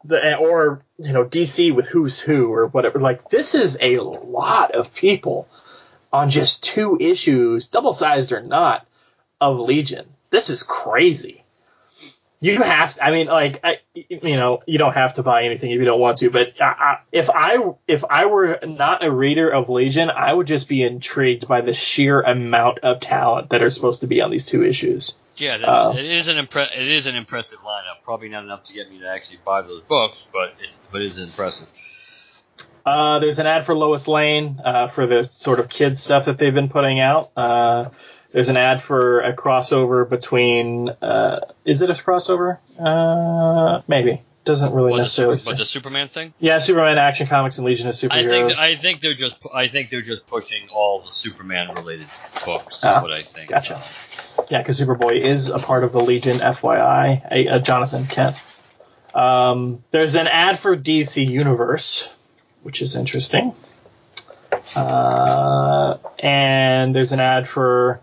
The, or you know DC with Who's Who or whatever. Like this is a lot of people on just two issues, double sized or not, of Legion. This is crazy. You have to, I mean, like, I, you know, you don't have to buy anything if you don't want to, but I, I, if I, if I were not a reader of Legion, I would just be intrigued by the sheer amount of talent that are supposed to be on these two issues. Yeah, that, Uh, it is an impre- it is an impressive lineup. Probably not enough to get me to actually buy those books, but it, but it is impressive. Uh, there's an ad for Lois Lane uh, for the sort of kids stuff that they've been putting out. Uh, there's an ad for a crossover between. Uh, is it a crossover? Uh, maybe. Doesn't really What the, necessarily. super, but say. the Superman thing? yeah, Superman Action Comics and Legion of I Superheroes. think I think they're just I think they're just pushing all the Superman related books. Is Ah, what I think. Gotcha. Yeah, because Superboy is a part of the Legion, FYI. A, a Jonathan Kent. Um, there's an ad for DC Universe, which is interesting. Uh, and there's an ad for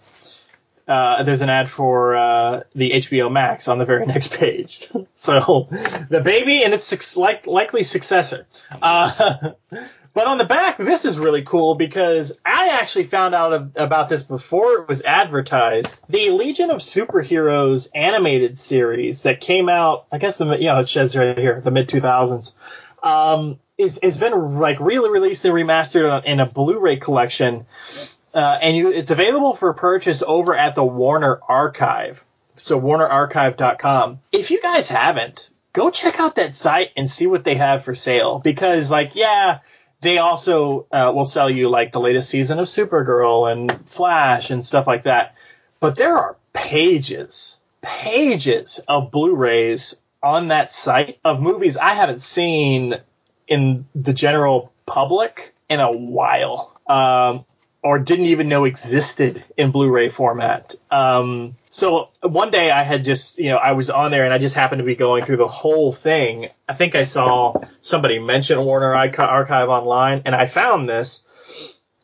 uh, there's an ad for uh, the HBO Max on the very (laughs) next page. so the baby and its suc- like, likely successor. Uh, (laughs) but on the back, this is really cool because I actually found out of, about this before it was advertised. The Legion of Superheroes animated series that came out, I guess the you know it says right here, the mid 2000s. Um, is has been like really released and remastered in a Blu-ray collection, uh, and you, it's available for purchase over at the Warner Archive. So WarnerArchive.com. If you guys haven't, go check out that site and see what they have for sale because, like, yeah, they also uh, will sell you like the latest season of Supergirl and Flash and stuff like that. But there are pages, pages of Blu-rays on that site of movies I haven't seen in the general public in a while, um, or didn't even know existed in Blu-ray format. Um, so one day I had just, you know, I was on there and I just happened to be going through the whole thing. I think I saw somebody mention Warner Archive online, and I found this.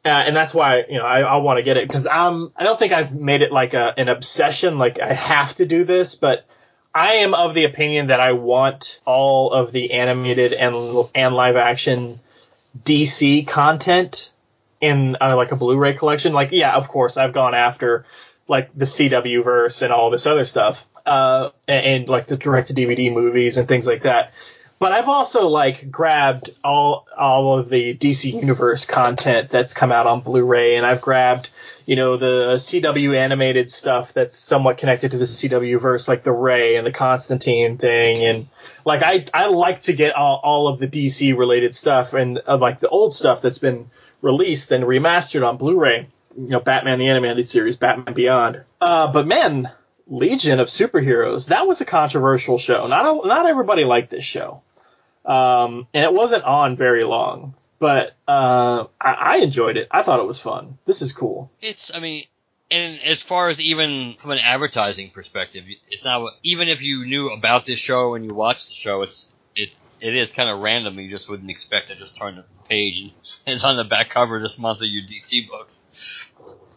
Uh, and that's why you know I, I want to get it because um I don't think I've made it like a, an obsession like I have to do this, but I am of the opinion that I want all of the animated and and live action DC content in uh, like a Blu-ray collection. Like, yeah, of course, I've gone after like the CW verse and all this other stuff, uh, and, and like the direct-to-DVD movies and things like that. But I've also like grabbed all all of the DC Universe content that's come out on Blu-ray, and I've grabbed you know the CW animated stuff that's somewhat connected to the CW verse, like the Ray and the Constantine thing, and like I I like to get all, all of the DC related stuff and uh, like the old stuff that's been released and remastered on Blu-ray. You know, Batman the animated series, Batman Beyond. Uh, but man, Legion of Superheroes, that was a controversial show. Not a, not everybody liked this show, um, and it wasn't on very long. But uh, I, I enjoyed it. I thought it was fun. This is cool. It's I mean, and as far as even from an advertising perspective, it's not even if you knew about this show and you watched the show, it's it it is kind of random. You just wouldn't expect to just turn the page and (laughs) it's on the back cover this month of your DC books.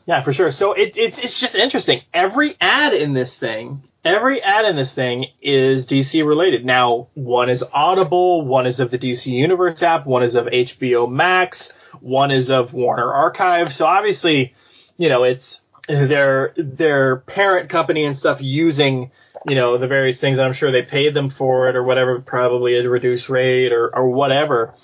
Yeah, for sure. So it, it's it's just interesting. Every ad in this thing, every ad in this thing is DC related. Now, one is Audible, one is of the DC Universe app, one is of HBO Max, one is of Warner Archive. So obviously, you know, it's their their parent company and stuff using you know the various things. I'm sure they paid them for it or whatever, probably a reduced rate or or whatever.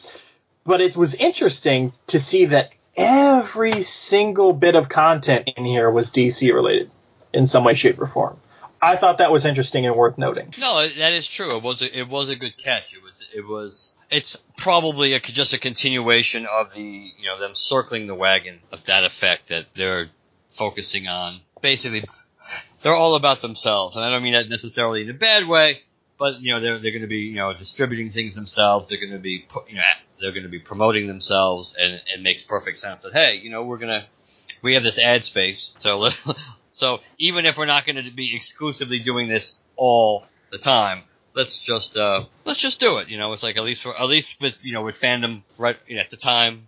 But it was interesting to see that every single bit of content in here was DC related in some way, shape, or form. I thought that was interesting and worth noting. No, that is true. It was a, it was a good catch. It was it was it's probably a, just a continuation of the you know them circling the wagon of that effect that they're focusing on. Basically, they're all about themselves, and I don't mean that necessarily in a bad way. But you know they're they're going to be you know distributing things themselves. They're going to be you know they're going to be promoting themselves, and it makes perfect sense that hey you know we're gonna we have this ad space, so (laughs) so even if we're not going to be exclusively doing this all the time, let's just uh, let's just do it. You know, it's like at least for at least with you know with fandom right you know, at the time,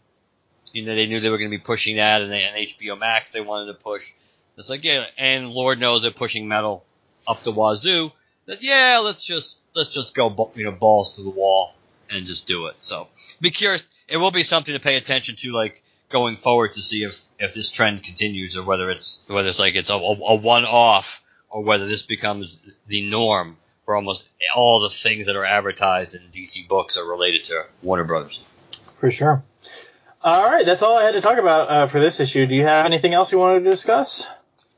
you know they knew they were going to be pushing that, and, they, and HBO Max they wanted to push. It's like yeah, and Lord knows they're pushing metal up the wazoo. That yeah, let's just let's just go you know balls to the wall and just do it. So be curious. It will be something to pay attention to, like going forward to see if if this trend continues or whether it's whether it's like it's a, a, one off or whether this becomes the norm where almost all the things that are advertised in DC books are related to Warner Brothers. For sure. All right, that's all I had to talk about uh, for this issue. Do you have anything else you wanted to discuss?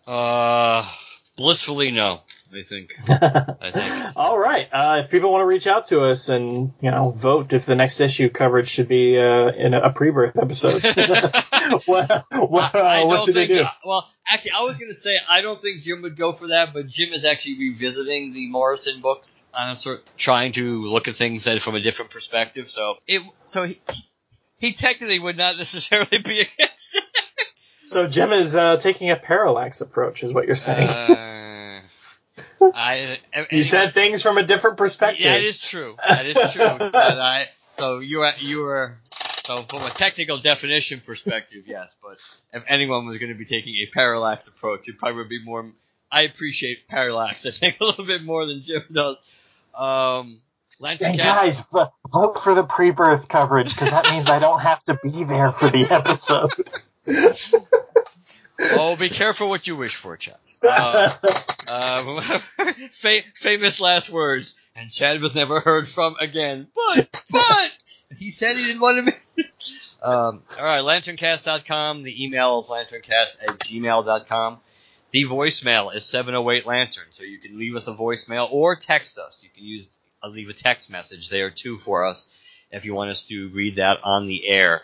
Uh, blissfully no. I think. (laughs) I think. All right. Uh, if people want to reach out to us and you know vote if the next issue coverage should be uh, in a pre-birth episode, (laughs) (laughs) what, what, I uh, what don't should they think. do? Well, actually, I was going to say I don't think Jim would go for that, but Jim is actually revisiting the Morrison books on a sort, trying to look at things from a different perspective. So it, so he, he technically would not necessarily be against it. So Jim is uh, taking a parallax approach, is what you're saying. Uh, I, (laughs) you said things from a different perspective. Yeah, that is true. That is true. (laughs) but I, so you are, you were, so from a technical definition perspective, yes. But if anyone was going to be taking a parallax approach, it probably would be more. I appreciate parallax. I think (laughs) a little bit more than Jim does. Um, Lantern And Cat- guys, v- vote for the pre-birth coverage because that means I don't have to be there for the episode. Oh, be careful what you wish for, Chad. Uh, um, (laughs) fa- famous last words, and Chad was never heard from again. But, but, he said he didn't want to be. (laughs) um, all right, lanterncast.com. The email is lanterncast at gmail.com. The voicemail is 708 Lantern, so you can leave us a voicemail or text us. You can use uh, leave a text message there too for us if you want us to read that on the air.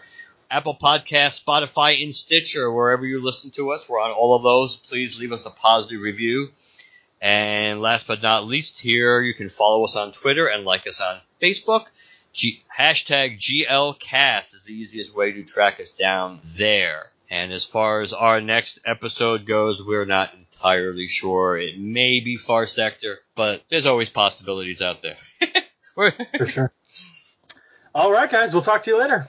Apple Podcast, Spotify, and Stitcher, wherever you listen to us. We're on all of those. Please leave us a positive review. And last but not least, here you can follow us on Twitter and like us on Facebook. G- hashtag GLCast is the easiest way to track us down there. And as far as our next episode goes, we're not entirely sure. It may be Far Sector, but there's always possibilities out there. (laughs) For sure. All right, guys. We'll talk to you later.